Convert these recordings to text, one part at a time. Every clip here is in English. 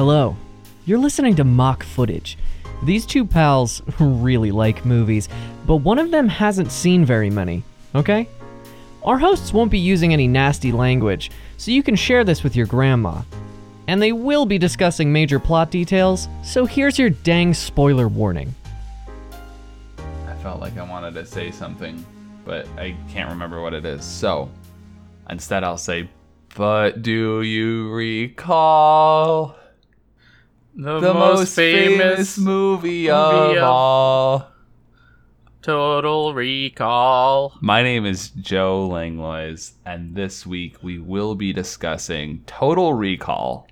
Hello. You're listening to Mock Footage. These two pals really like movies, but one of them hasn't seen very many, okay? Our hosts won't be using any nasty language, so you can share this with your grandma. And they will be discussing major plot details, so here's your dang spoiler warning. I felt like I wanted to say something, but I can't remember what it is. So instead, I'll say, But do you recall The, the most famous movie of of- all? Total Recall. My name is Joe Langlois, and this week we will be discussing Total Recall.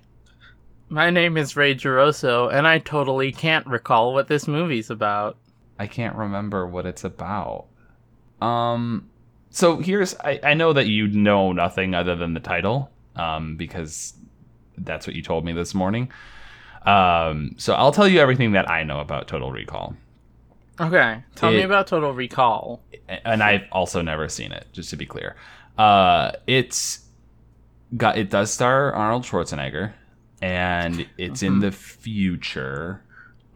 My name is Ray Geroso, and I totally can't recall what this movie's about. I can't remember what it's about. Um, so here's I, I know that you know nothing other than the title, um, because that's what you told me this morning. Um, so I'll tell you everything that I know about Total Recall, Okay, tell me about Total Recall. and I've also never seen it. Just to be clear, uh, it's got it does star Arnold Schwarzenegger, and it's in the future.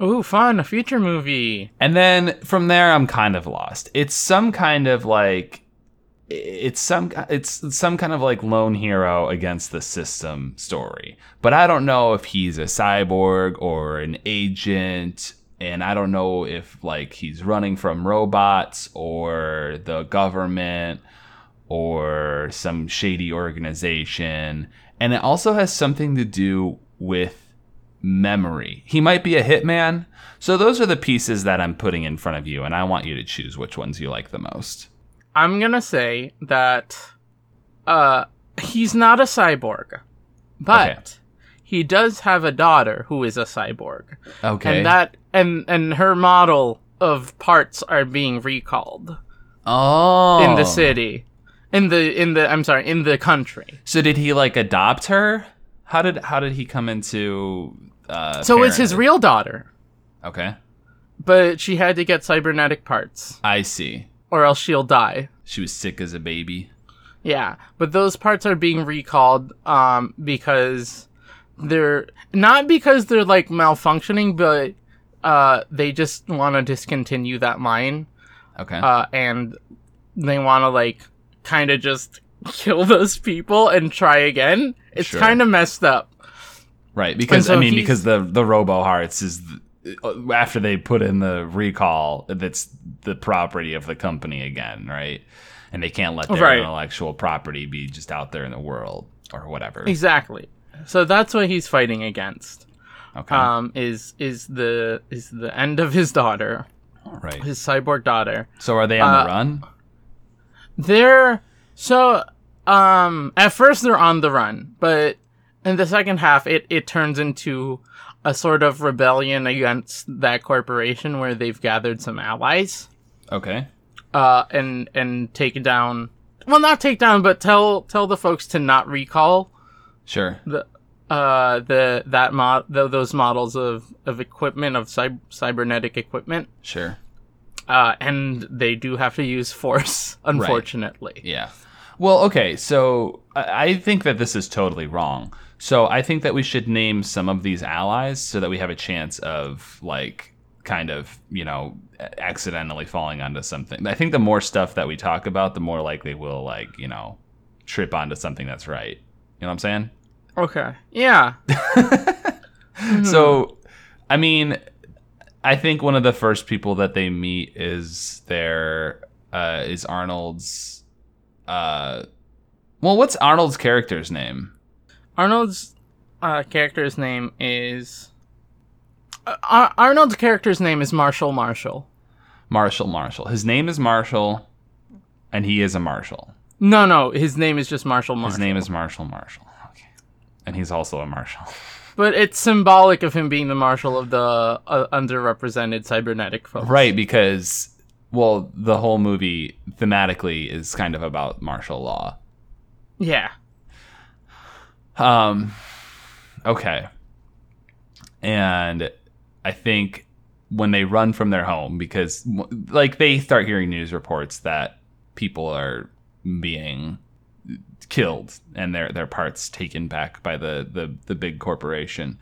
Ooh, fun, a future movie. And then from there, I'm kind of lost. It's some kind of like, it's some it's some kind of like lone hero against the system story. But I don't know if he's a cyborg or an agent, and I don't know if like he's running from robots or the government or some shady organization. And it also has something to do with memory. He might be a hitman. So those are the pieces that I'm putting in front of you, and I want you to choose which ones you like the most. I'm gonna say that uh he's not a cyborg. But Okay. he does have a daughter who is a cyborg. Okay. And that and and her model of parts are being recalled oh. in the city. In the in the I'm sorry, in the country. So did he like adopt her? How did how did he come into? Uh, So it's his real daughter, Okay, but she had to get cybernetic parts I see. Or else she'll die. She was sick as a baby. Yeah, but those parts are being recalled um because they're not because they're like malfunctioning, but uh they just want to discontinue that line Okay. uh and they want to like kind of just kill those people and try again. It's Sure. kind of messed up. Right, because so I mean, because the the Robo Hearts is after they put in the recall, that's the property of the company again, right? And they can't let their Right. intellectual property be just out there in the world or whatever. Exactly. So that's what he's fighting against. Okay, Um is is the is the end of his daughter, right. his cyborg daughter. So are they on uh, the run? They're so um at first they're on the run, but in the second half it it turns into a sort of rebellion against that corporation where they've gathered some allies Okay, uh and and take down well not take down but tell tell the folks to not recall sure. the uh the that mod th- those models of of equipment of cy- cybernetic equipment Sure. uh and they do have to use force unfortunately Yeah. Well, okay. So I think that this is totally wrong. So I think that we should name some of these allies so that we have a chance of like kind of you know accidentally falling onto something. I think the more stuff that we talk about, the more likely we'll like you know trip onto something that's right. You know what I'm saying? okay yeah So, I mean, I think one of the first people that they meet is their uh, is Arnold's. Uh, well, what's Arnold's character's name? Arnold's uh, character's name is. Uh, Ar- Arnold's character's name is Marshall Marshall. Marshall. Marshall. His name is Marshall, and he is a marshal. No, no, his name is just Marshall Marshall. His name is Marshall. Marshall. Okay, and he's also a marshal. But it's symbolic of him being the marshal of the uh, underrepresented cybernetic folks. Right, because well, the whole movie thematically is kind of about martial law. Yeah. Um, okay. And I think when they run from their home, because like they start hearing news reports that people are being killed and their their parts taken back by the the, the big corporation.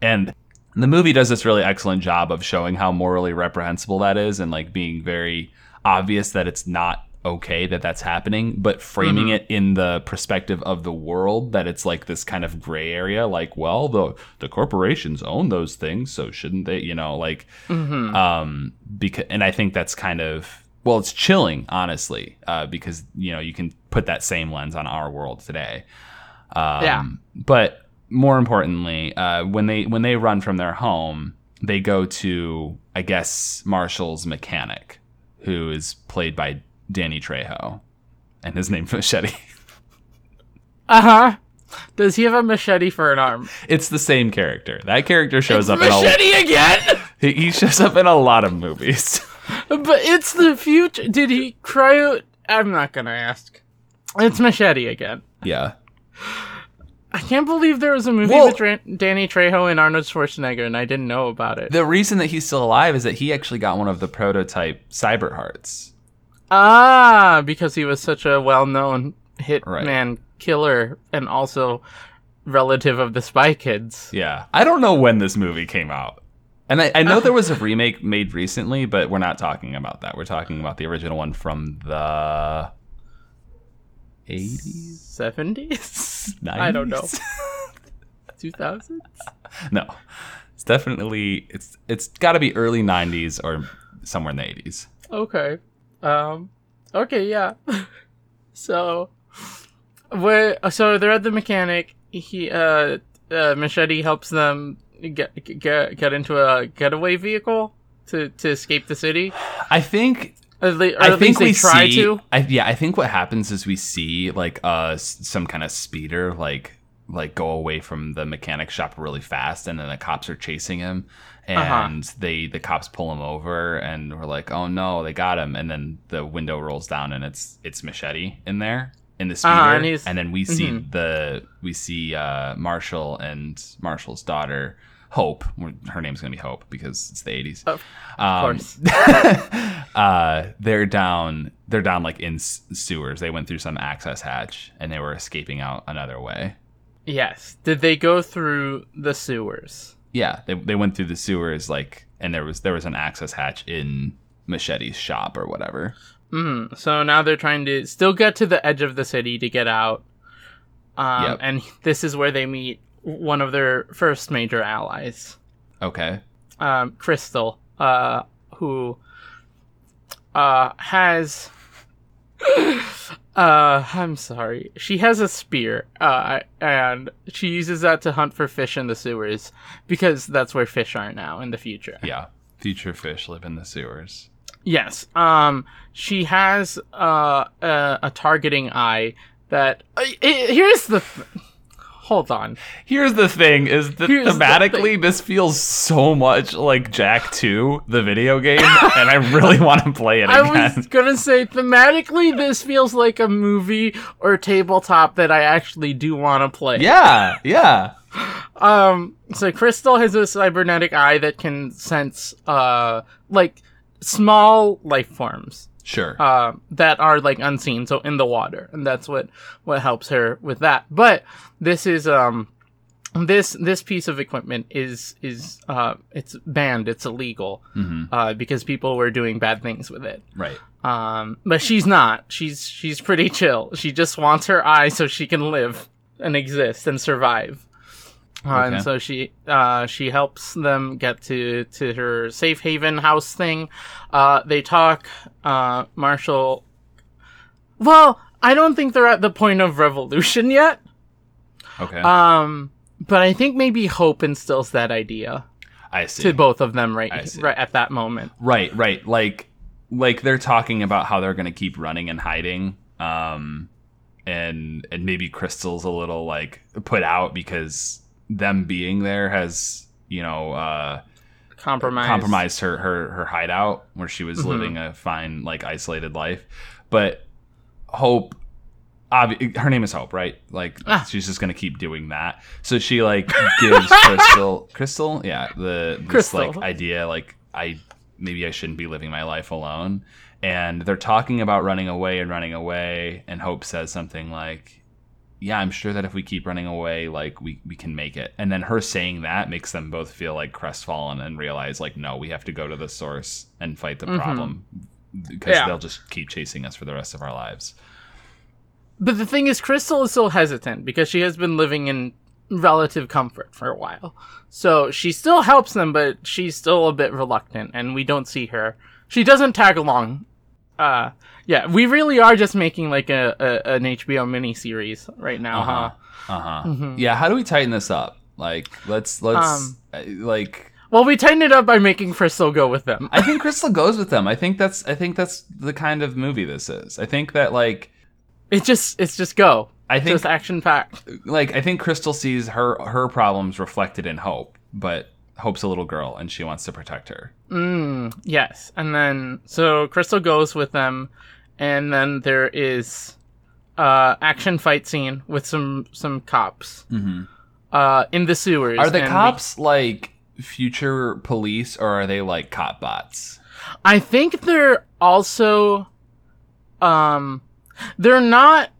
And the movie does this really excellent job of showing how morally reprehensible that is and like being very obvious that it's not okay that that's happening, but framing it in the perspective of the world that it's like this kind of gray area like, well, the the corporations own those things, so shouldn't they, you know, like um because and I think that's kind of well, it's chilling, honestly, uh, because you know you can put that same lens on our world today. Um, Yeah. But more importantly, uh, when they when they run from their home, they go to I guess Marshall's mechanic, who is played by Danny Trejo, and his name Machete. Uh huh. Does he have a machete for an arm? it's the same character. That character shows up in a machete again. he, he shows up in a lot of movies. But it's the future. Did he cry out? I'm not gonna ask. It's machete again. yeah. I can't believe there was a movie Well- with Danny Trejo and Arnold Schwarzenegger, and I didn't know about it. The reason that he's still alive is that he actually got one of the prototype cyber hearts. Ah, because he was such a well-known Right. hitman killer, and also relative of the Spy Kids. Yeah. I don't know when this movie came out. And I, I know there was a remake made recently, but we're not talking about that. We're talking about the original one from the 80s? Seventies, 90s? I don't know. two thousands. no. It's definitely it's it's got to be early 90s or somewhere in the 80s. Okay. Um. Okay. Yeah. so, where? So they're at the mechanic. He uh, uh Machete helps them get get get into a getaway vehicle to to escape the city. I think Or at le- or I think we try see, to. I, yeah, I think what happens is we see like uh some kind of speeder like like go away from the mechanic shop really fast, and then the cops are chasing him, Uh-huh. and they the cops pull him over, and we're like, oh no, they got him, and then the window rolls down, and it's it's machete in there in the speeder, Uh-huh, and and then we see Mhm. the we see uh Marshall and Marshall's daughter. Hope, her name's gonna be Hope because it's the '80s. Of Um, course. uh, they're down. They're down like in s- sewers. They went through some access hatch and they were escaping out another way. Yes. Did they go through the sewers? Yeah, they, they went through the sewers like, and there was there was an access hatch in Machete's shop or whatever. Mm, so now they're trying to still get to the edge of the city to get out. Um, Yep. And this is where they meet one of their first major allies, Okay. um, Crystal, uh, who uh, has. Uh, I'm sorry. She has a spear, uh, and she uses that to hunt for fish in the sewers because that's where fish are now in the future. Yeah. Future fish live in the sewers. Yes. Um, she has uh, a, a targeting eye that. Uh, here's the. Th- Hold on. Here's the thing: is that Here's the thematically, this feels so much like Jak Two, the video game, and I really want to play it I was gonna say thematically, this feels like a movie or tabletop that I actually do want to play. Yeah, yeah. Um. So Crystal has a cybernetic eye that can sense, uh, like small life forms. Sure. uh, that are like unseen, so in the water, and that's what what helps her with that. But this is um this this piece of equipment is is uh it's banned, it's illegal hmm uh because people were doing bad things with it. Right. Um, but she's not. She's she's pretty chill. She just wants her eye so she can live and exist and survive. Uh, Okay. And so she uh, she helps them get to to her safe haven house thing. Uh, they talk. Uh, Marshall. Well, I don't think they're at the point of revolution yet. Okay. Um, but I think maybe hope instills that idea I see. to both of them right right at that moment. Right, right. Like like they're talking about how they're going to keep running and hiding. Um and and maybe Crystal's a little like put out because them being there has, you know, uh Compromise. compromised her her her hideout where she was Mhm. living a fine like isolated life. But Hope obvi- her name is Hope, right? Like Ah. she's just gonna keep doing that. So she like gives Crystal, Crystal, yeah, the this Crystal. like idea, like I maybe I shouldn't be living my life alone. And they're talking about running away and running away, and Hope says something like, yeah, I'm sure that if we keep running away, like we, we can make it. And then her saying that makes them both feel like crestfallen and realize like, no, we have to go to the source and fight the mm-hmm. problem because Yeah. they'll just keep chasing us for the rest of our lives. But the thing is, Crystal is still hesitant because she has been living in relative comfort for a while. So she still helps them, but she's still a bit reluctant, and we don't see her. She doesn't tag along. Uh, yeah, we really are just making like a, a an HBO miniseries right now, Uh-huh. huh? Uh huh. Yeah. How do we tighten this up? Like, let's let's Um, uh, like. Well, we tighten it up by making Crystal go with them. I think Crystal goes with them. I think that's I think that's the kind of movie this is. I think that like It just it's just go. I think just action packed. like I think Crystal sees her her problems reflected in Hope, but Hope's a little girl and she wants to protect her. Mm, yes, and then so Crystal goes with them, and then there is uh action fight scene with some some cops Mhm. uh in the sewers. Are the and we- cops like future police or are they like cop bots? I think they're also um they're not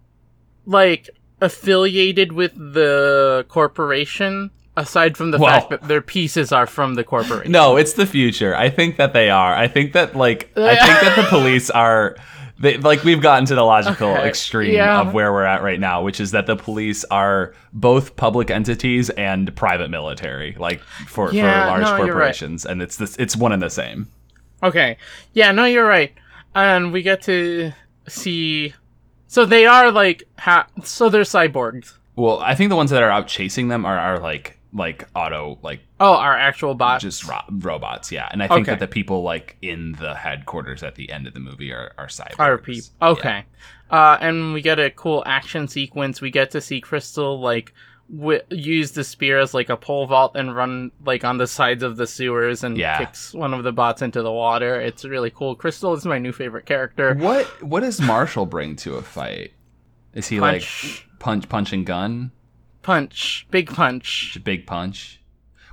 like affiliated with the corporation aside from the Well- fact that their pieces are from the corporation. No, it's the future. I think that they are. I think that like I think that the police are they, like we've gotten to the logical Okay, extreme yeah. of where we're at right now, which is that the police are both public entities and private military, like for, Yeah, for large no, you're right. corporations, and it's this it's one and the same. Okay. Yeah, no, you're right. And we get to see so they are like ha- so they're cyborgs. Well, I think the ones that are out chasing them are, are like like auto like Oh, our actual bots. just ro- robots, yeah. And I think Okay. that the people like in the headquarters at the end of the movie are are cyborgs. Our people. Okay. Uh, and we get a cool action sequence. We get to see Crystal like wi- use the spear as like a pole vault and run like on the sides of the sewers and Yeah. kicks one of the bots into the water. It's really cool. Crystal is my new favorite character. What what does Marshall bring to a fight? Is he Punch. like punch punch and gun? Punch, big punch. Big punch.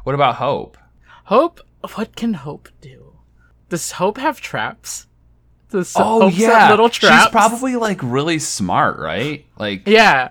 What about Hope? Hope. What can Hope do? Does Hope have traps? Does Oh yeah, little traps. she's probably like really smart, right? Like yeah.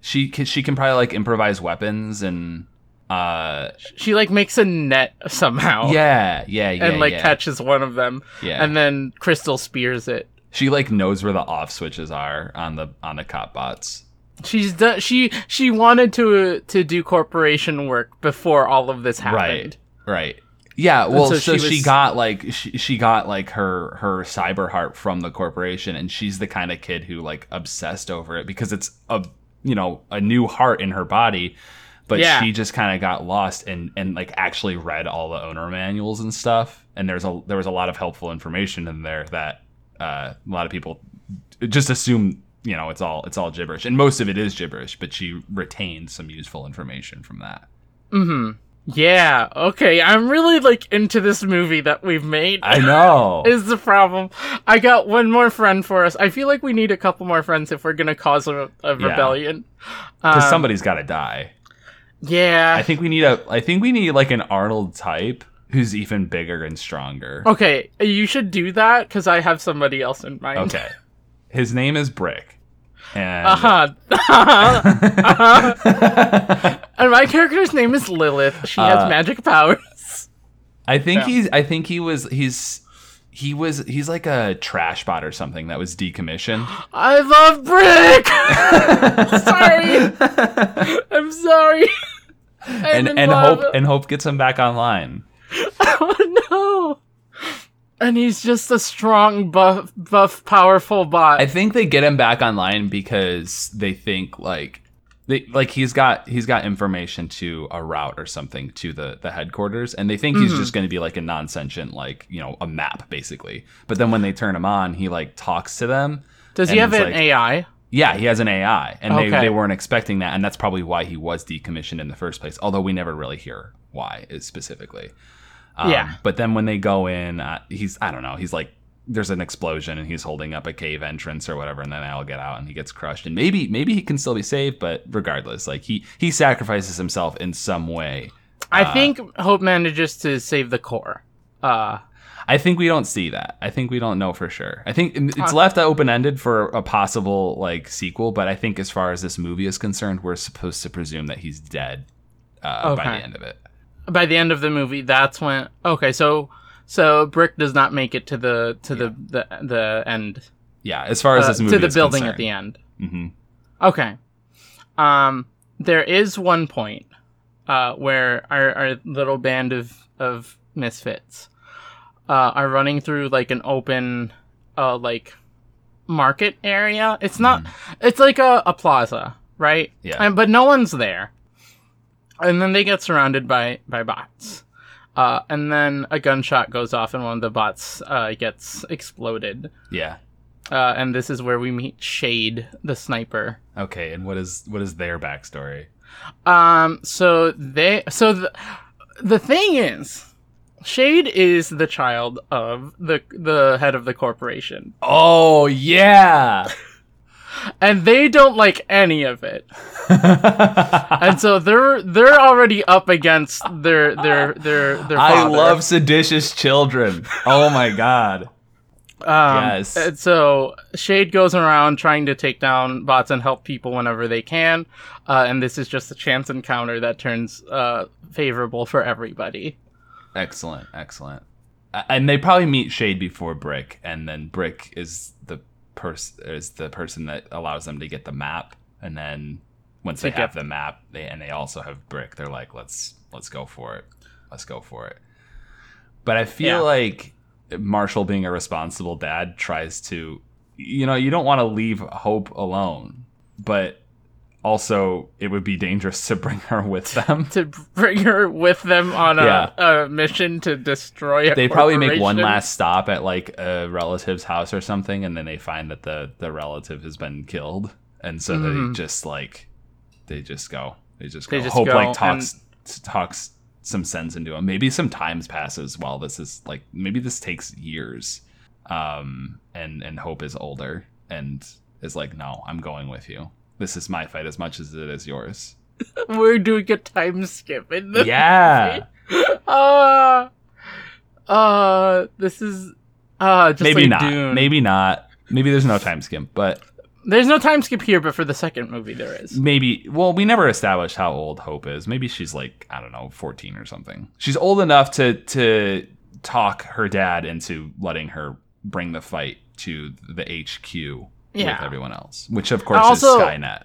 she can she can probably like improvise weapons and uh She like makes a net somehow. yeah yeah yeah And like yeah. catches one of them, yeah. and then Crystal spears it. she like knows where the off switches are on the on the cop bots. She's done. She she wanted to to do corporation work before all of this happened. Right. Right. Yeah, well, so so, she she, was- got like she, she got like her her cyber heart from the corporation, and she's the kind of kid who like obsessed over it because it's a you know a new heart in her body, but Yeah. she just kind of got lost and and like actually read all the owner manuals and stuff, and there's a there was a lot of helpful information in there that uh, a lot of people just assume you know it's all it's all gibberish, and most of it is gibberish, but she retained some useful information from that. Mm-hmm. Yeah. Okay. I'm really like into this movie that we've made. I know. is the problem. I got one more friend for us. I feel like we need a couple more friends if we're gonna cause a, a rebellion. Because Um, somebody's got to die. Yeah. I think we need a. I think we need like an Arnold type who's even bigger and stronger. okay, you should do that because I have somebody else in mind. Okay. His name is Brick, and Uh huh. and my character's name is Lilith. She has Uh, magic powers. I think Yeah. he's. I think he was. He's. He was. He's like a trash bot or something that was decommissioned. I love Brick. sorry. I'm sorry. I and and hope and hope gets him back online. Oh no! And he's just a strong, buff, buff, powerful bot. I think they get him back online because they think like they like he's got he's got information to a route or something to the the headquarters and they think he's Mm-hmm. just going to be like a non-sentient like you know a map basically but then when they turn him on he like talks to them Does he have an like- AI? yeah he has an ai and they, Okay. they weren't expecting that and that's probably why he was decommissioned in the first place although we never really hear why is specifically um, Yeah. but then when they go in uh, he's i don't know he's like there's an explosion and he's holding up a cave entrance or whatever and then all get out and he gets crushed and maybe maybe he can still be saved but regardless like he he sacrifices himself in some way I Uh, think Hope manages to save the core. Uh, I think we don't see that. I think we don't know for sure. I think it's left open ended for a possible like sequel, but I think as far as this movie is concerned, we're supposed to presume that he's dead uh, by the end of it. By the end of the movie, that's when. Okay, so so Brick does not make it to the to the, the the end Yeah, as far as uh, this movie to the building concerned. at the end. hmm Okay. Um, there is one point uh, where our, our little band of, of misfits uh, are running through like an open, uh, like market area. It's not. It's like a, a plaza, right? Yeah. And, but no one's there. And then they get surrounded by by bots. Uh, and then a gunshot goes off, and one of the bots uh, gets exploded. Yeah. Uh, and this is where we meet Shade, the sniper. Okay, and what is what is their backstory? Um. So they. So the the thing is, Shade is the child of the the head of the corporation, Oh yeah. And they don't like any of it. And so they're they're already up against their their their their. Father. I love seditious children. Oh my god. Um, Yes. and so Shade goes around trying to take down bots and help people whenever they can, uh, and this is just a chance encounter that turns uh, favorable for everybody. Excellent, excellent. And they probably meet Shade before Brick, and then Brick is the person is the person that allows them to get the map, and then once they have the map, they and they also have Brick, they're like, let's let's go for it, let's go for it. But I feel Yeah. like Marshall, being a responsible dad, tries to, you know, you don't want to leave Hope alone, but also it would be dangerous to bring her with them. to bring her with them on a, Yeah. a mission to destroy a they probably make one last stop at like a relative's house or something and then they find that the the relative has been killed and so Mhm. they just like they just go they just They go just hope go like talks talks some sense into him maybe some times passes while this is like maybe this takes years um and and hope is older and is like no i'm going with you this is my fight as much as it is yours. We're doing a time skip in the yeah. uh, uh, this is uh just maybe like not. Dune. maybe not. Maybe there's no time skip but there's no time skip here, but for the second movie there is. maybe well we never established how old hope is. Maybe she's like i don't know 14 or something. She's old enough to to talk her dad into letting her bring the fight to the hq with Yeah. everyone else which of course Also- is skynet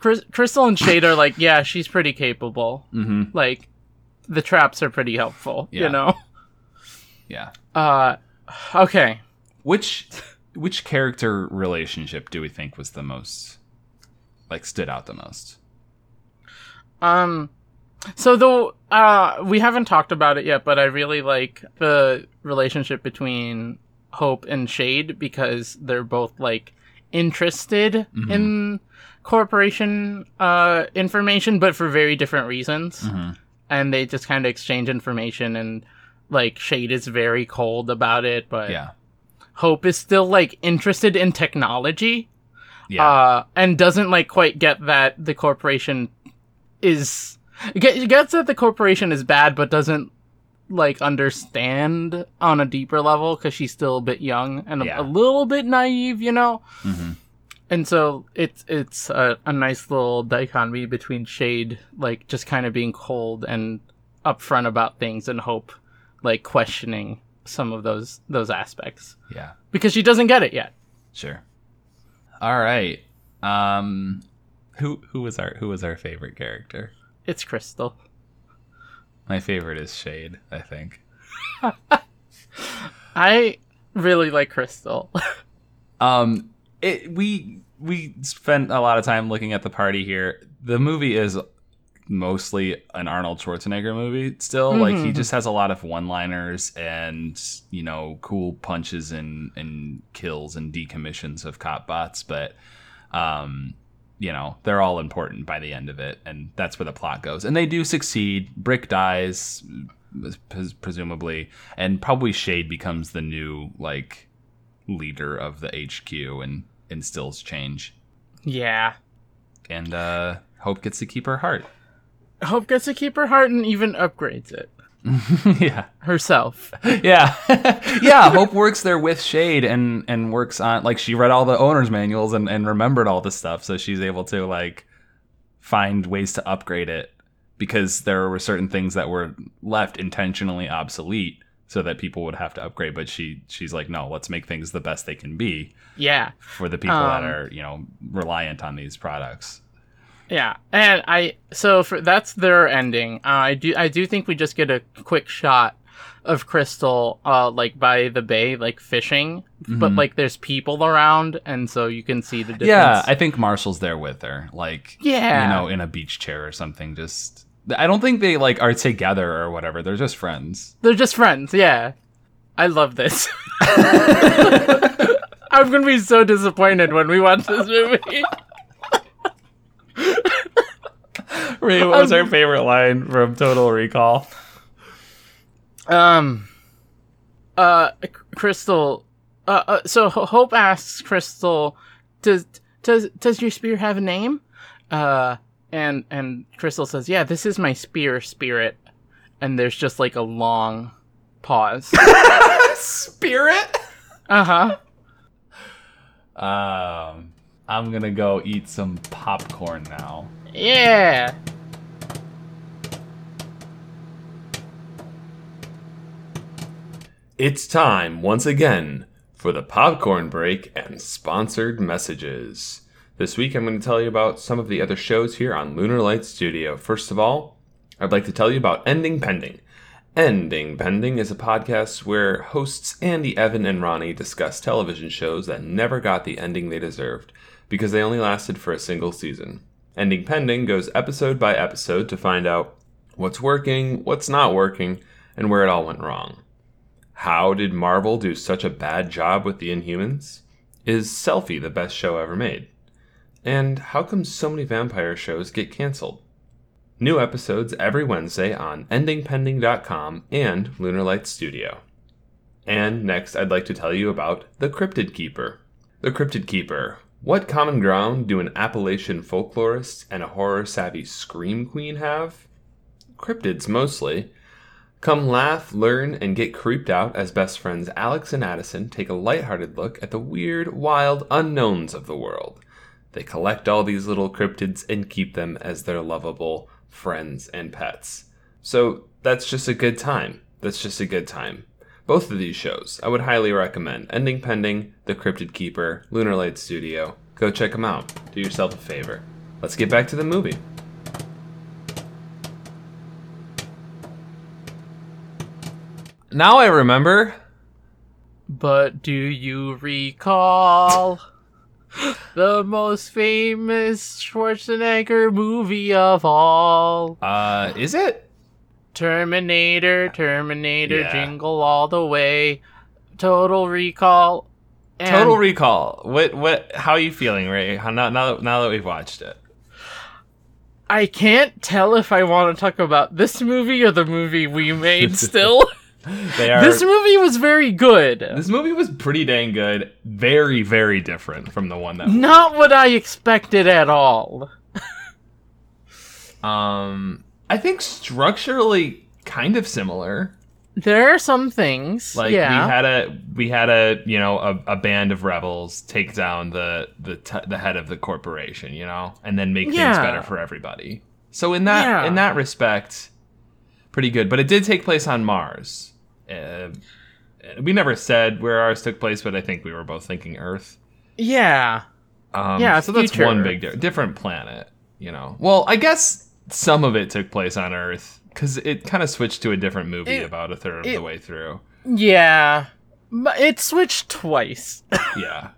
Crys- Crystal and Shade are like, yeah, she's pretty capable. hmm Like, the traps are pretty helpful. Yeah. You know. yeah Uh, okay. which which character relationship do we think was the most like stood out the most Um, so though uh, we haven't talked about it yet, but I really like the relationship between Hope and Shade because they're both like interested Mhm. in corporation uh information, but for very different reasons, Mhm. and they just kind of exchange information and. Like Shade is very cold about it, but yeah Hope is still like interested in technology yeah uh, and doesn't like quite get that the corporation is gets that the corporation is bad, but doesn't like understand on a deeper level because she's still a bit young and a, Yeah. a little bit naive, you know. hmm And so it's it's a, a nice little dichotomy between Shade, like just kind of being cold and upfront about things, and Hope, like questioning some of those those aspects yeah because she doesn't get it yet. Sure. All right. Um, who who was our who was our favorite character? It's Crystal. My favorite is Shade. I think. I really like Crystal. Um, it we we spent a lot of time looking at the party here. The movie is mostly an Arnold Schwarzenegger movie. Still, like he Mhm. just has a lot of one-liners and you know cool punches and and kills and decommissions of cop bots, but um you know they're all important by the end of it and that's where the plot goes and they do succeed brick dies presumably and probably shade becomes the new like leader of the hq and instills change yeah. and uh hope gets to keep her heart Hope gets to keep her heart and even upgrades it. yeah. herself. Yeah. yeah. Hope works there with Shade and and works on like she read all the owner's manuals and, and remembered all the stuff, so she's able to like find ways to upgrade it because there were certain things that were left intentionally obsolete so that people would have to upgrade. But she she's like, no, let's make things the best they can be Yeah. for the people that Um, are, you know, reliant on these products. Yeah, and I so for that's their ending. Uh, I do I do think we just get a quick shot of Crystal, uh, like by the bay, like fishing, but like there's people around, and so you can see the difference. Yeah, I think Marshall's there with her, like Yeah. you know, in a beach chair or something. Just I don't think they like are together or whatever. They're just friends. they're just friends. Yeah, I love this. I'm gonna be so disappointed when we watch this movie. Ray, what was our favorite line from Total Recall? Um, uh, Crystal. Uh, uh, so Hope asks Crystal, "Does does does your spear have a name?" Uh, and and Crystal says, "Yeah, this is my spear spirit." And there's just like a long pause. Spirit. uh huh. Um, I'm gonna go eat some popcorn now. Yeah. It's time, once again, for the popcorn break and sponsored messages. This week I'm going to tell you about some of the other shows here on Lunar Light Studio. First of all, I'd like to tell you about Ending Pending. Ending Pending is a podcast where hosts Andy, Evan, and Ronnie discuss television shows that never got the ending they deserved because they only lasted for a single season. Ending Pending goes episode by episode to find out what's working, what's not working, and where it all went wrong. How did Marvel do such a bad job with the Inhumans? Is Selfie the best show ever made? And how come so many vampire shows get canceled? New episodes every Wednesday on endingpending.com and Lunar Light Studio. And next, I'd like to tell you about The Cryptid Keeper. The Cryptid Keeper. What common ground do an Appalachian folklorist and a horror savvy scream queen have? Cryptids mostly. Come laugh, learn, and get creeped out as best friends Alex and Addison take a lighthearted look at the weird, wild unknowns of the world. They collect all these little cryptids and keep them as their lovable friends and pets. So that's just a good time. That's just a good time. Both of these shows, I would highly recommend. Ending Pending, The Cryptid Keeper, Lunar Light Studio. Go check them out. Do yourself a favor. Let's get back to the movie. Now I remember. But do you recall the most famous Schwarzenegger movie of all? Uh, is it? Terminator, Terminator, Yeah. jingle all the way, Total Recall. And Total Recall. What? What? How are you feeling, Ray? How, now, now, now that we've watched it. I can't tell if I want to talk about this movie or the movie we made still. They are. this movie was very good. This movie was pretty dang good. Very, very different from the one that. Not what I expected at all. Um, I think structurally kind of similar. There are some things. Like yeah. we had a we had a you know a, a band of rebels take down the the t- the head of the corporation, you know, and then make things better for everybody. So in that Yeah. in that respect, pretty good. But it did take place on Mars. Uh, we never said where ours took place, but I think we were both thinking Earth. yeah. Um, Yeah, so that's future one big di- different planet. You know, well, I guess some of it took place on Earth because it kind of switched to a different movie It- about a third of it- the way through. Yeah. It switched twice. Yeah.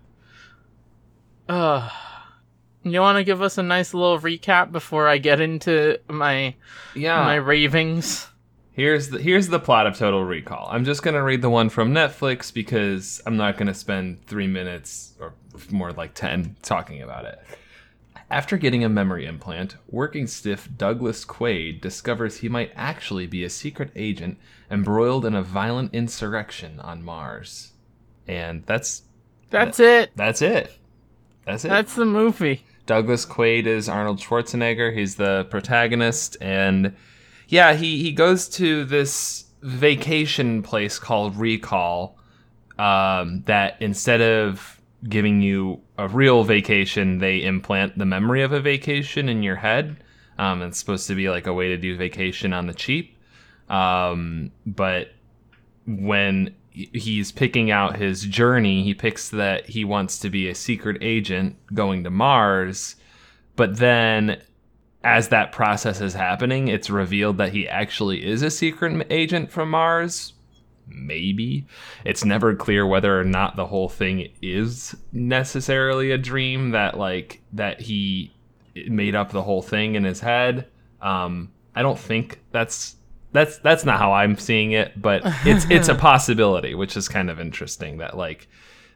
Uh, you want to give us a nice little recap before I get into my Yeah. my ravings? Here's the here's the plot of Total Recall. I'm just gonna read the one from Netflix because I'm not gonna spend three minutes or more like ten talking about it. After getting a memory implant, working stiff Douglas Quaid discovers he might actually be a secret agent embroiled in a violent insurrection on Mars. And that's That's it. that's it. That's it. That's the movie. Douglas Quaid is Arnold Schwarzenegger. He's the protagonist, and Yeah, he he goes to this vacation place called Recall. Um, that instead of giving you a real vacation, they implant the memory of a vacation in your head. Um, it's supposed to be like a way to do vacation on the cheap. Um, but when he's picking out his journey, he picks that he wants to be a secret agent going to Mars. But then, as that process is happening, it's revealed that he actually is a secret agent from Mars. Maybe. It's never clear whether or not the whole thing is necessarily a dream that, like, that he made up the whole thing in his head. Um, I don't think that's that's that's not how I'm seeing it, but it's it's a possibility, which is kind of interesting that like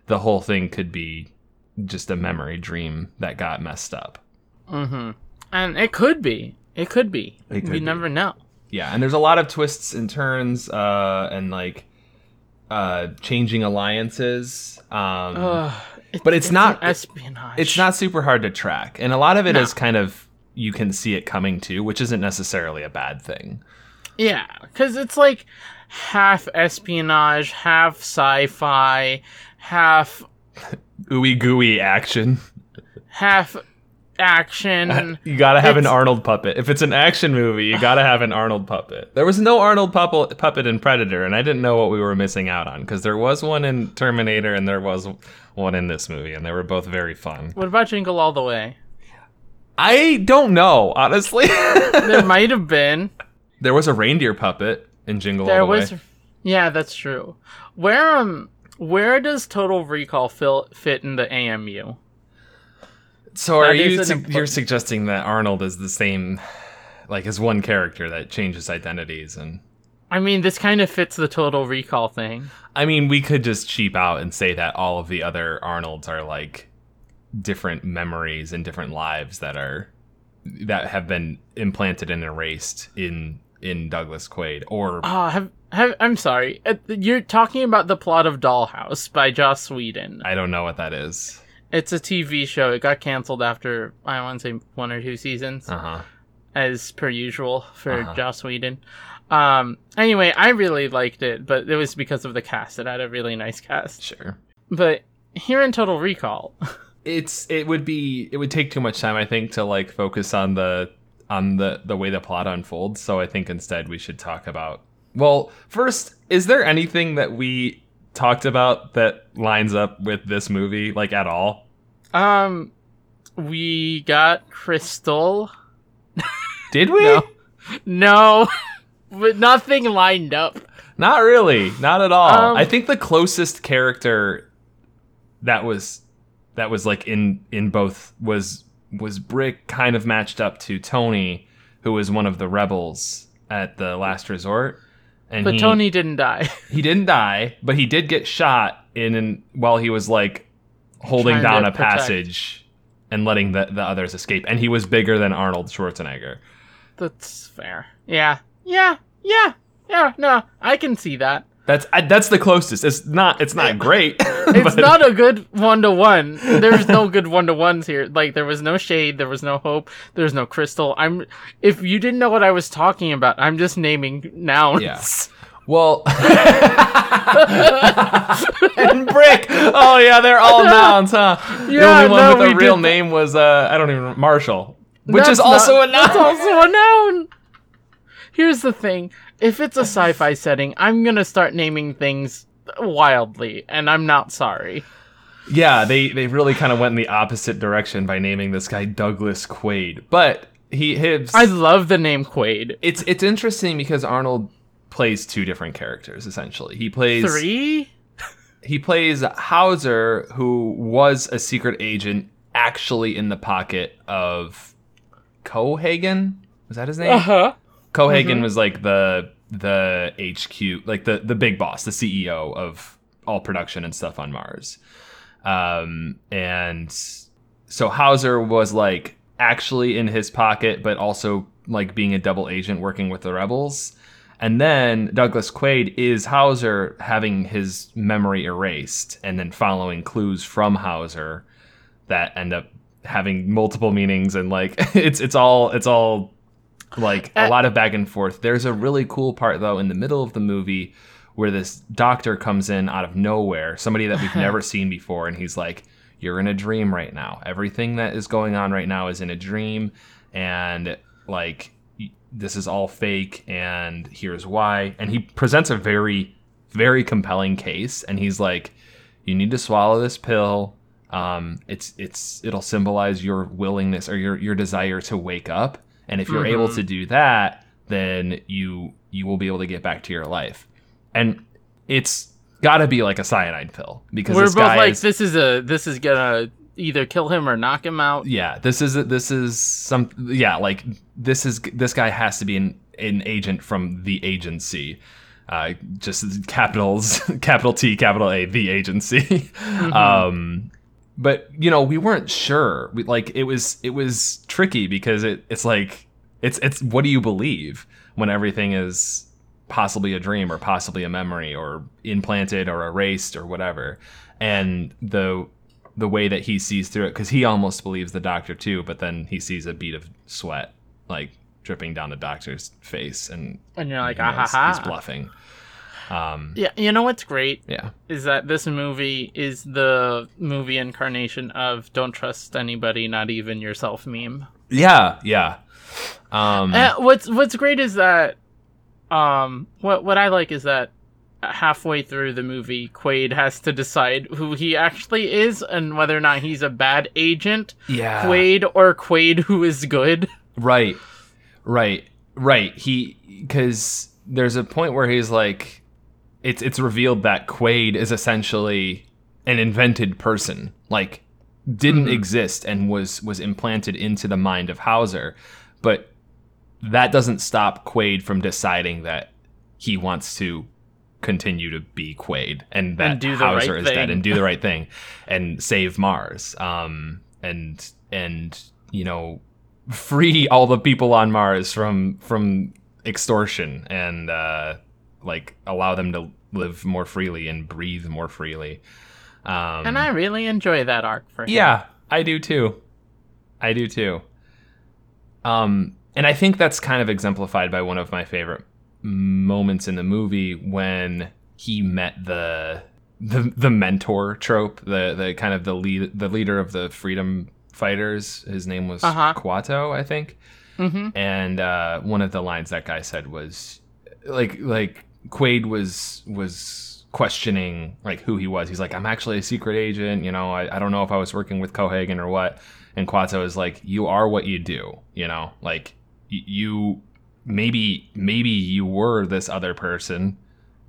the whole thing could be just a memory dream that got messed up. Mm-hmm. And it could be. It could be. It could we be. never know. Yeah, and there's a lot of twists and turns uh and like uh changing alliances. Um it- But it's not- espionage. it's not super hard to track. And a lot of it is No. kind of you can see it coming too, which isn't necessarily a bad thing. Yeah, because it's like half espionage, half sci-fi, half Ooey gooey action. half action. You gotta have an Arnold puppet. If it's an action movie, you gotta have an Arnold puppet. There was no Arnold puppet puppet in Predator, and I didn't know what we were missing out on because there was one in Terminator and there was one in this movie, and they were both very fun. what about Jingle All the Way? I don't know, honestly. There might have been. there was a reindeer puppet in Jingle There All the was. Way. Yeah, that's true. Where um, where does Total Recall fil- fit in the AMU? So are you su- important- you're suggesting that Arnold is the same, like as one character that changes identities and. I mean, this kind of fits the Total Recall thing. I mean, we could just cheap out and say that all of the other Arnolds are like different memories and different lives that are that have been implanted and erased in in Douglas Quaid or Ah, have, have I'm sorry. Uh, You're talking about the plot of Dollhouse by Joss Whedon. I don't know what that is. It's a TV show. It got canceled after I want to say one or two seasons, Uh-huh. as per usual for Uh-huh. Joss Whedon. Um. Anyway, I really liked it, but it was because of the cast. It had a really nice cast. Sure. But here in Total Recall, It's it would be it would take too much time I think to like focus on the on the the way the plot unfolds. So I think instead we should talk about Well, first, is there anything that we talked about that lines up with this movie like at all? Um, we got Crystal. Did we? No. No, but nothing lined up. Not really. Not at all. Um, I think the closest character that was that was like in in both was was Brick kind of matched up to Tony, who was one of the rebels at the last resort. And But he, Tony didn't die. he didn't die, but he did get shot in and while he was like holding down a protect. passage and letting the, the others escape. And he was bigger than Arnold Schwarzenegger. That's fair. Yeah. Yeah. Yeah. Yeah. No, I can see that. That's I, that's the closest. It's not it's not great. It's not a good one to one. There's no good one to ones here. Like there was no shade, there was no hope, there's no crystal. I'm if you didn't know what I was talking about, I'm just naming nouns. Yeah. Well, and Brick. Oh yeah, they're all nouns, huh? the only one no, with a real name was uh, I don't even Marshall, which That's is also not- a noun. That's also a noun. Here's the thing: if it's a sci-fi setting, I'm gonna start naming things wildly, and I'm not sorry. yeah, they they really kind of went in the opposite direction by naming this guy Douglas Quaid, but he his I love the name Quaid. it's it's interesting because Arnold plays two different characters essentially. He plays Three. he plays Hauser, who was a secret agent actually in the pocket of Cohaagen. Was that his name? Uh huh. Cohaagen was like the the HQ, like the the big boss, the CEO of all production and stuff on Mars. Um, and so Hauser was like actually in his pocket, but also like being a double agent working with the rebels. And then Douglas Quaid is Hauser having his memory erased and then following clues from Hauser that end up having multiple meanings and like it's it's all it's all like a uh, lot of back and forth. There's a really cool part though in the middle of the movie where this doctor comes in out of nowhere, somebody that we've never seen before, and he's like, "You're in a dream right now. Everything that is going on right now is in a dream, and like this is all fake, and here's why." And he presents a very, very compelling case, and he's like, "You need to swallow this pill." Um, it's it's it'll symbolize your willingness or your your desire to wake up, and if you're able to do that, then you you will be able to get back to your life and it's got to be like a cyanide pill because We're both like, is, this is a this is gonna either kill him or knock him out. yeah this is this is some yeah like this is this guy has to be an an agent from the agency. Uh just capitals capital T capital A the agency. Um but you know we weren't sure. We, like it was it was tricky because it it's like it's it's what do you believe when everything is possibly a dream or possibly a memory or implanted or erased or whatever? And the the way that he sees through it because he almost believes the doctor too but then he sees a bead of sweat like dripping down the doctor's face and And you're like, ah knows ha he's bluffing. Um Yeah, you know what's great yeah. is that this movie is the movie incarnation of "Don't trust anybody, not even yourself" meme. yeah yeah. Um Uh, what's What's great is that, um, what what I like is that halfway through the movie, Quaid has to decide who he actually is and whether or not he's a bad agent, yeah. Quaid or Quaid who is good. Right, right, right. He because there's a point where he's like, it's it's revealed that Quaid is essentially an invented person, like didn't mm-hmm. exist and was was implanted into the mind of Hauser, but that doesn't stop Quaid from deciding that he wants to continue to be Quaid and that And do the Hauser right is dead thing. and do the right thing and save Mars. Um and and you know free all the people on Mars from from extortion and uh like allow them to live more freely and breathe more freely. Um And I really enjoy that arc for him. yeah, I do too. I do too. Um, and I think that's kind of exemplified by one of my favorite moments in the movie when he met the the the mentor trope, the the kind of the lead the leader of the freedom fighters. His name was Uh-huh. Kuato, I think. hmm And uh, one of the lines that guy said was like like Quaid was was questioning like who he was. He's like, I'm actually a secret agent. You know, I, I don't know if I was working with Cohaagen or what. And Kuato is like, you are what you do. You know, like y- you maybe maybe you were this other person,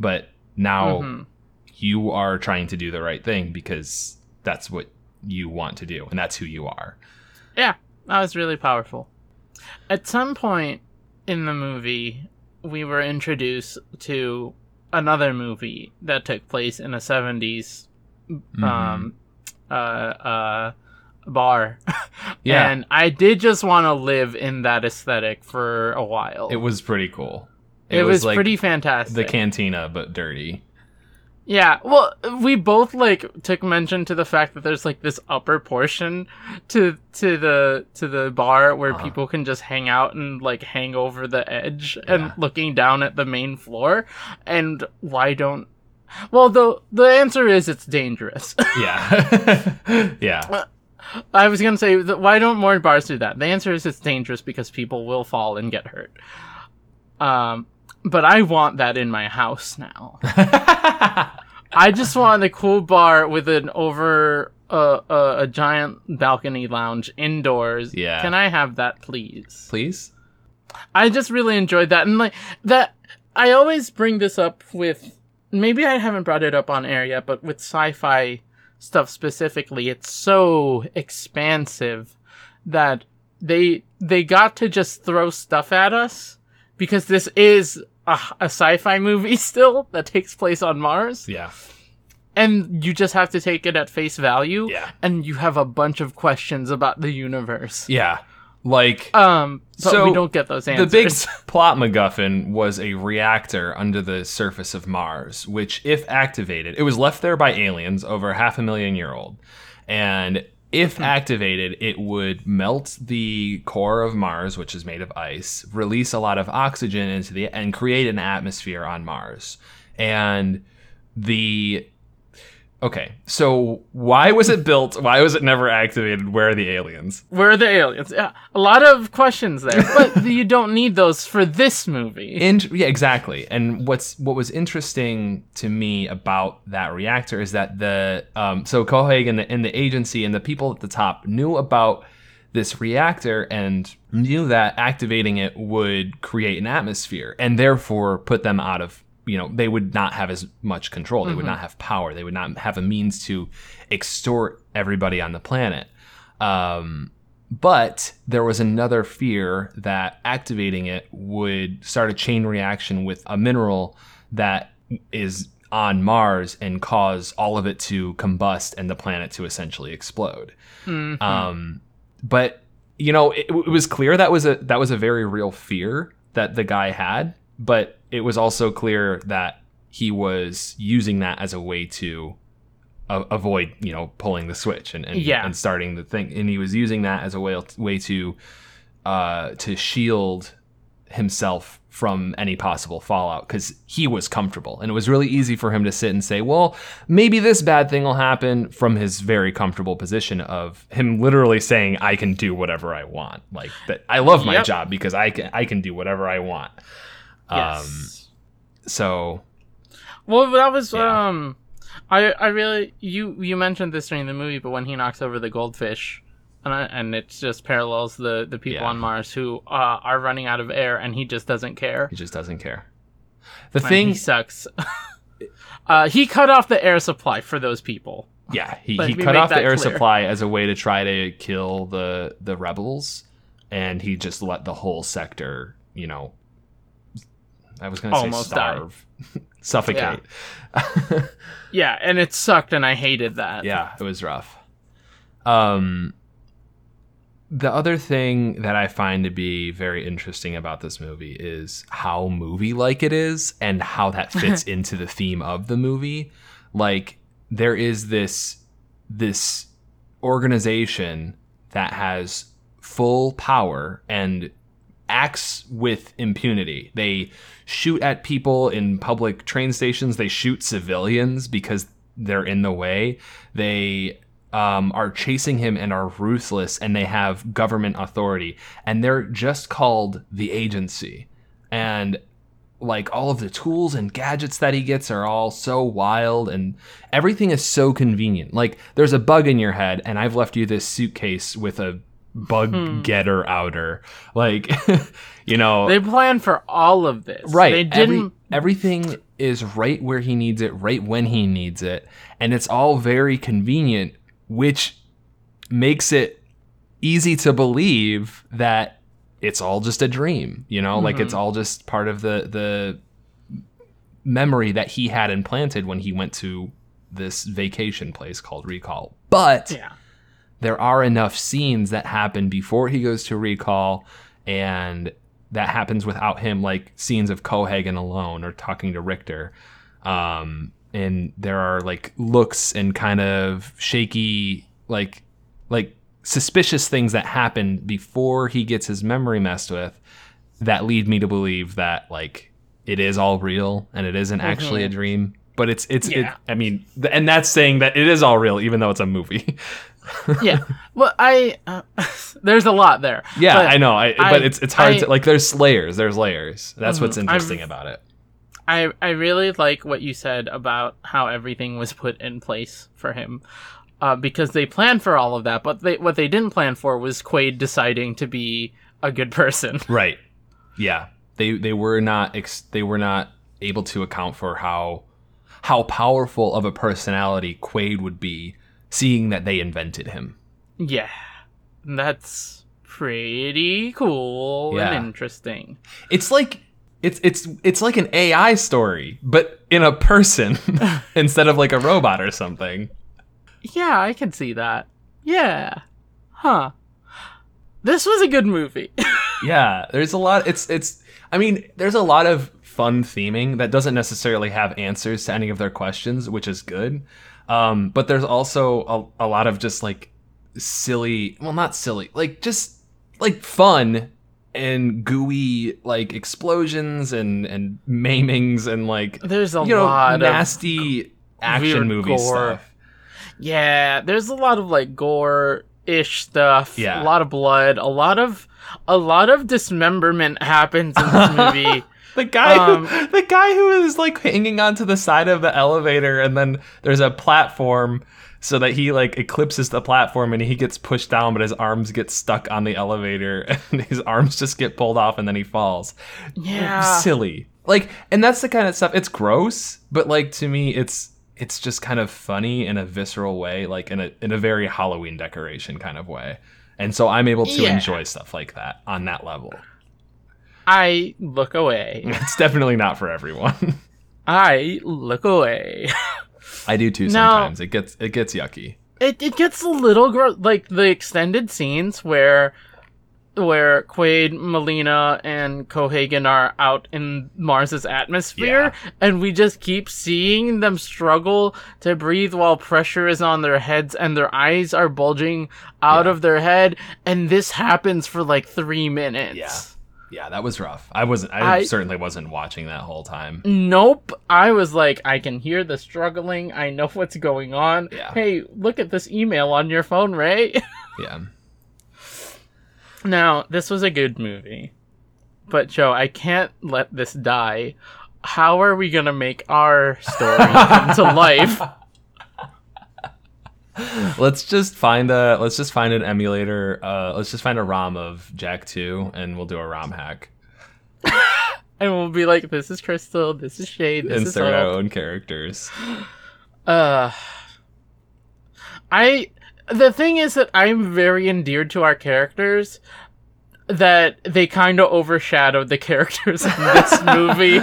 but now Mhm. you are trying to do the right thing because that's what you want to do and that's who you are. Yeah, that was really powerful. At some point in the movie, we were introduced to another movie that took place in the 70s Mm-hmm. um, uh, uh, bar. Yeah. And I did just want to live in that aesthetic for a while. It was pretty cool. It, was, like pretty fantastic. the cantina but dirty. Yeah, well, we both like took mention to the fact that there's like this upper portion to to the to the bar where Uh-huh. people can just hang out and like hang over the edge Yeah. and looking down at the main floor. And why don't? Well, the the answer is it's dangerous. Yeah. yeah. I was gonna say, why don't more bars do that? The answer is it's dangerous because people will fall and get hurt. Um, but I want that in my house now. I just want a cool bar with an over uh, uh, a giant balcony lounge indoors. Yeah. Can I have that, please? Please? I just really enjoyed that, and like that. I always bring this up with. Maybe I haven't brought it up on air yet, but with sci-fi stuff specifically, it's so expansive that they they got to just throw stuff at us because this is a, a sci-fi movie still that takes place on Mars Yeah. and you just have to take it at face value Yeah. and you have a bunch of questions about the universe Yeah. Like um So, we don't get those answers the big plot MacGuffin was a reactor under the surface of Mars, which, if activated, it was left there by aliens over half a million year old. And if activated, it would melt the core of Mars, which is made of ice, release a lot of oxygen into the and create an atmosphere on Mars. And the Okay, so why was it built? Why was it never activated? Where are the aliens? Where are the aliens? Yeah, a lot of questions there, but you don't need those for this movie. In, yeah, exactly. And what's what was interesting to me about that reactor is that the um, so Cohaagen the, and the agency and the people at the top knew about this reactor and knew that activating it would create an atmosphere and therefore put them out of you know they would not have as much control. They would not have power. They would not have a means to extort everybody on the planet. Um, but there was another fear that activating it would start a chain reaction with a mineral that is on Mars and cause all of it to combust and the planet to essentially explode. Um, but you know, it, it was clear that was a that was a very real fear that the guy had, but it was also clear that he was using that as a way to avoid, you know, pulling the switch and and, Yeah. and starting the thing, and he was using that as a way way to uh, to shield himself from any possible fallout because he was comfortable and it was really easy for him to sit and say well maybe this bad thing will happen from his very comfortable position of him literally saying i can do whatever i want like that i love my Yep. job because i can i can do whatever i want um Yes. so well, that was Yeah. um, I I really you you mentioned this during the movie, but when he knocks over the goldfish, and I, and it just parallels the the people Yeah. on Mars who uh, are running out of air, and he just doesn't care. he just doesn't care the And thing he sucks. uh, he cut off the air supply for those people. Yeah, he, he cut off the air clear. supply as a way to try to kill the the rebels, and he just let the whole sector, you know, I was gonna Almost say starve, suffocate. Yeah, and it sucked, and I hated that. Yeah. it was rough. Um, the other thing that I find to be very interesting about this movie is how movie like it is and how that fits into the theme of the movie. Like there is this this organization that has full power and acts with impunity. They shoot at people in public train stations. They shoot civilians because they're in the way. They um, are chasing him and are ruthless, and they have government authority, and they're just called the agency. And like all of the tools and gadgets that he gets are all so wild and everything is so convenient. Like there's a bug in your head and I've left you this suitcase with a bug hmm. getter outer. Like you know They plan for all of this. right They didn't. everything is right where he needs it, right when he needs it, and it's all very convenient, which makes it easy to believe that it's all just a dream, you know, like it's mm-hmm. all just part of the the memory that he had implanted when he went to this vacation place called Recall. But yeah. There are enough scenes that happen before he goes to recall and that happens without him like scenes of Cohaagen alone or talking to Richter. Um and there are like looks and kind of shaky like like suspicious things that happen before he gets his memory messed with that lead me to believe that like it is all real and it isn't actually a dream. But it's it's Yeah. it, i mean and that's saying that it is all real even though it's a movie yeah. Well, I uh, there's a lot there. Yeah, But I know. I, I- but it's it's hard I- to like. There's layers. There's layers. That's what's Mhm. interesting I've- about it. I I really like what you said about how everything was put in place for him. Uh, because they planned for all of that, but they what they didn't plan for was Quaid deciding to be a good person. Right. Yeah. They they were not ex- they were not able to account for how how powerful of a personality Quaid would be, seeing that they invented him. yeah, that's pretty cool Yeah. and interesting. It's like it's it's it's like an AI story, but in a person instead of like a robot or something. Yeah, I can see that. Yeah, huh. This was a good movie. yeah there's a lot it's it's i mean there's a lot of fun theming that doesn't necessarily have answers to any of their questions which is good um, but there's also a, a lot of just like silly, well not silly, like just like fun and gooey like explosions and and maimings and like There's a you know lot of nasty action movie gore. stuff. Yeah, there's a lot of like gore ish stuff. Yeah. A lot of blood. A lot of a lot of dismemberment happens in this movie. The guy, Um, who, the guy who is like hanging onto the side of the elevator, and then there's a platform, so that he like eclipses the platform, and he gets pushed down, but his arms get stuck on the elevator, and his arms just get pulled off, and then he falls. Yeah. silly. Like, and that's the kind of stuff. It's gross, but like to me, it's it's just kind of funny in a visceral way, like in a in a very Halloween decoration kind of way. And so I'm able to Yeah. enjoy stuff like that on that level. I look away. It's definitely not for everyone. I look away. I do too sometimes. It gets it gets yucky. it it gets a little gross. Like the extended scenes where where Quaid, Melina, and Cohaagen are out in Mars's atmosphere, and we just keep seeing them struggle to breathe while pressure is on their heads and their eyes are bulging out Yeah. of their head, and this happens for like three minutes. Yeah. Yeah, that was rough. I wasn't I, I- certainly wasn't watching that whole time. Nope. I was like, I can hear the struggling. I know what's going on. Yeah. Hey, look at this email on your phone, Ray. Yeah. now, this was a good movie. But, Joe, I can't let this die. How are we going to make our story come to life? Let's just find a let's just find an emulator. Uh let's just find a ROM of Jak 2 and we'll do a ROM hack. And we'll be like, this is Crystal, this is Shade, this Insert is our own characters. Uh, I the thing is that I'm very endeared to our characters that they kind of overshadowed the characters in this movie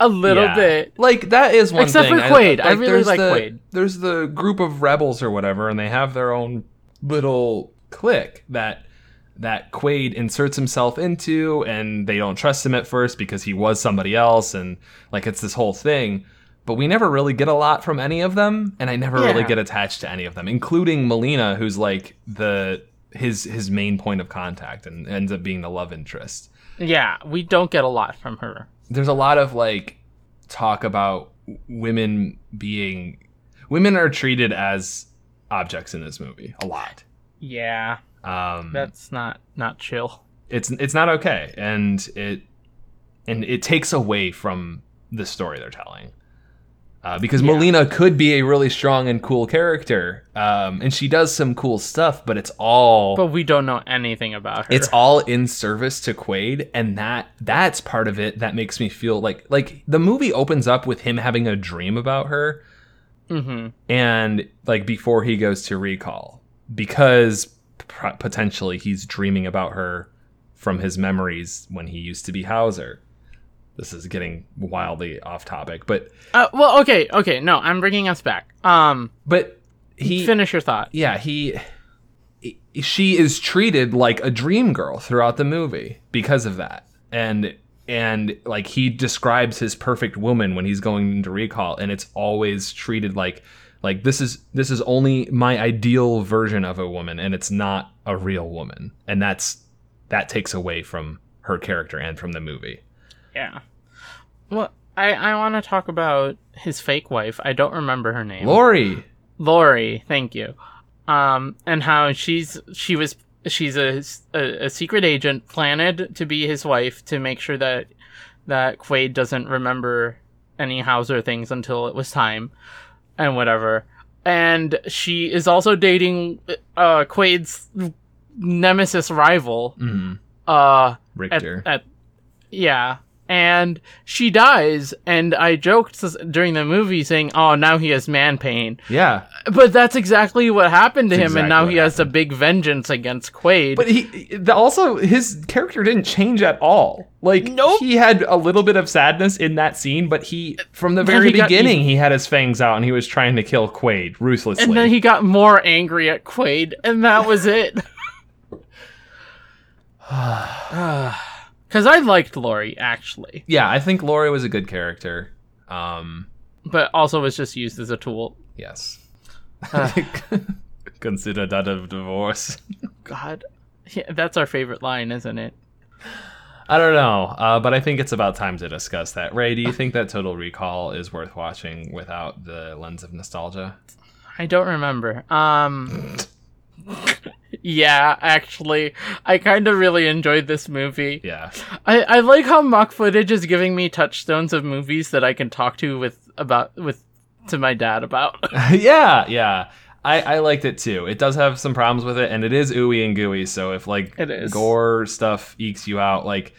a little Yeah. bit. Like that is one Except thing. for Quaid. I really there's like the, Quaid. There's the group of rebels or whatever, and they have their own little clique that that Quaid inserts himself into, and they don't trust him at first because he was somebody else, and like it's this whole thing. But we never really get a lot from any of them, and I never really get attached to any of them, including Melina, who's like the his his main point of contact and ends up being the love interest Yeah, we don't get a lot from her. There's a lot of like talk about women being women are treated as objects in this movie a lot. Yeah, um that's not not chill. it's it's not okay. And it and it takes away from the story they're telling uh, because Yeah. Melina could be a really strong and cool character, um, and she does some cool stuff, but it's all But we don't know anything about her. it's all in service to Quaid, and that that's part of it that makes me feel like like the movie opens up with him having a dream about her, hmm and like before he goes to recall, because potentially he's dreaming about her from his memories when he used to be Hauser. This is getting wildly off topic, but Uh, well, okay, okay. No, I'm bringing us back. Um, but he finish your thought. yeah he she is treated like a dream girl throughout the movie because of that and and like he describes his perfect woman when he's going into recall and it's always treated like like this is this is only my ideal version of a woman and it's not a real woman and that's that takes away from her character and from the movie Yeah. Well, I I want to talk about his fake wife. I don't remember her name. lori Lori, thank you. Um, and how she's she was she's a, a a secret agent planted to be his wife to make sure that that Quaid doesn't remember any Hauser things until it was time, and whatever. And she is also dating uh Quaid's nemesis rival. Mhm. Uh, at, richter at yeah and she dies and i joked during the movie saying oh now he has man pain yeah but that's exactly what happened to That's him and now he has a big vengeance against quaid But he also his character didn't change at all. Like Nope. he had a little bit of sadness in that scene, but he from the very he got beginning he had his fangs out and he was trying to kill Quaid ruthlessly. and then he got more angry at quaid and that was it because i liked lori actually yeah, I think Lori was a good character. Um, but also was just used as a tool yes. consider that a divorce. God, yeah, that's our favorite line, isn't it? I don't know, uh, but I think it's about time to discuss that. Ray, do you think that Total Recall is worth watching without the lens of nostalgia? I don't remember. Um. yeah, actually, I kind of really enjoyed this movie. Yeah. I, I like how mock footage is giving me touchstones of movies that I can talk to with about with to my dad about. yeah, yeah. I, I liked it too. It does have some problems with it, and it is ooey and gooey. So if like It is. gore stuff ekes you out, like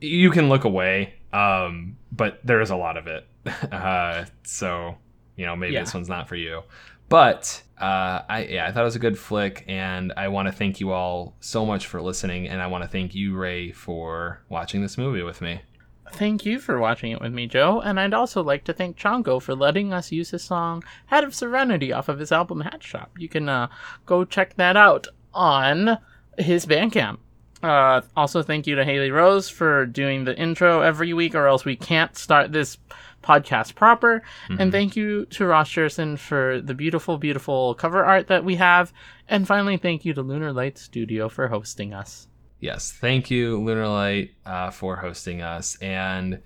you can look away. Um, but there is a lot of it. Uh, so you know maybe Yeah. this one's not for you. But uh, I yeah, I thought it was a good flick, and I want to thank you all so much for listening, and I want to thank you, Ray, for watching this movie with me. Thank you for watching it with me, Joe, and I'd also like to thank Chongo for letting us use his song Hat of Serenity off of his album Hat Shop. You can uh, go check that out on his Bandcamp. Uh, also, thank you to Haley Rose for doing the intro every week, or else we can't start this podcast proper. And thank you to Ross Jerson for the beautiful, beautiful cover art that we have. And finally, thank you to Lunar Light Studio for hosting us. Yes, thank you, Lunar Light, uh, for hosting us, and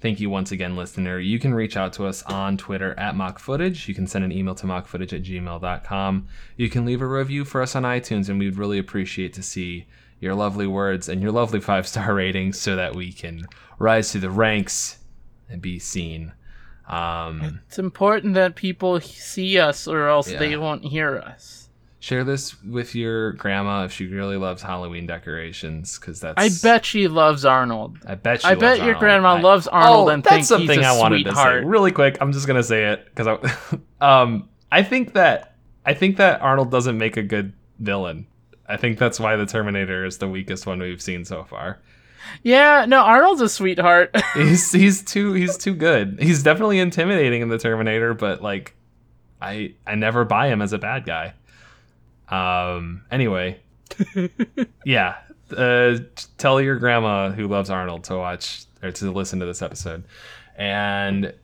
thank you once again, listener. You can reach out to us on Twitter at Mock Footage. You can send an email to mockfootage at gmail.com. You can leave a review for us on iTunes, and we'd really appreciate to see your lovely words and your lovely five star ratings so that we can rise to the ranks and be seen. Um, It's important that people see us, or else Yeah. they won't hear us. share this with your grandma if she really loves Halloween decorations, because that's I bet she loves Arnold. I bet. I bet your Arnold. grandma I- loves Arnold oh, and that's thinks something he's a I wanted to say sweetheart. really quick. I'm just gonna say it because I, um, I think that I think that Arnold doesn't make a good villain. I think that's why the Terminator is the weakest one we've seen so far. Yeah, no, Arnold's a sweetheart. He's he's too he's too good. He's definitely intimidating in the Terminator, but like, I I never buy him as a bad guy. Um. Anyway, yeah. Uh, tell your grandma who loves Arnold to watch or to listen to this episode, and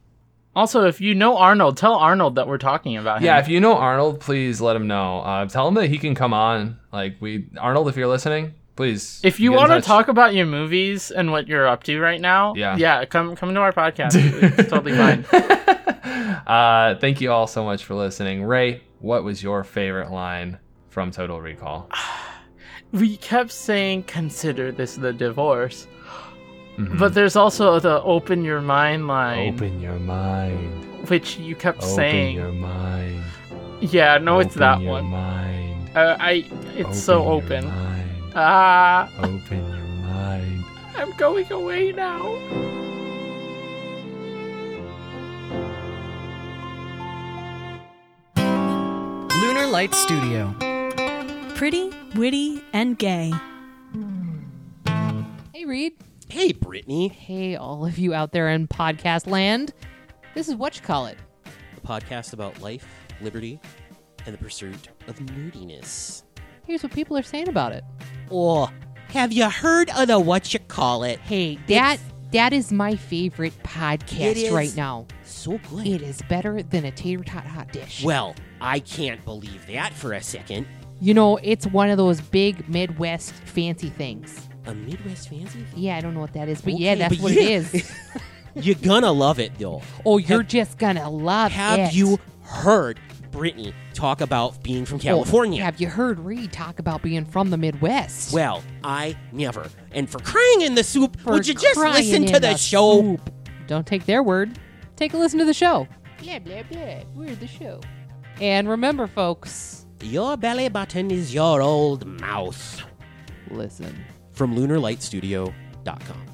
also, if you know Arnold, tell Arnold that we're talking about him. yeah, if you know Arnold, please let him know. Uh, tell him that he can come on. Like we, Arnold, if you're listening, please. if you want to talk about your movies and what you're up to right now, Yeah. yeah, come come to our podcast. it's totally fine. uh, thank you all so much for listening. Ray, what was your favorite line from Total Recall? We kept saying, "Consider this the divorce," Mhm. but there's also the "open your mind" line, Open your mind. which you kept Open saying. Open your mind. Yeah, no, it's that your one. Mind. Uh, I, it's so your open. mind. Ah, Open your mind. I'm going away now. Lunar Light Studio. Pretty, witty, and gay. Hey, Reed. Hey, Brittany. Hey, all of you out there in podcast land. This is what you call it. A podcast about life, liberty, and the pursuit of nerdiness. Here's what people are saying about it. Oh, have you heard of the what you call it? Hey, that that is my favorite podcast right now. So good. It is better than a tater tot hot dish. Well, I can't believe that for a second. you know, it's one of those big Midwest fancy things. A Midwest fancy? thing? Yeah, I don't know what that is, but yeah, that's but what yeah. it is. You're gonna love it, though. Oh, you're Have- just gonna love Have it. Have you heard Brittany talk about being from California? have you heard Reed talk about being from the Midwest? Well, I never. And for crying in the soup, For would you just listen in to the, show? soup. Don't take their word. Take a listen to the show. Blah, blah, blah. We're the show. And remember, folks, Your belly button is your old mouth. listen. From LunarLightStudio.com.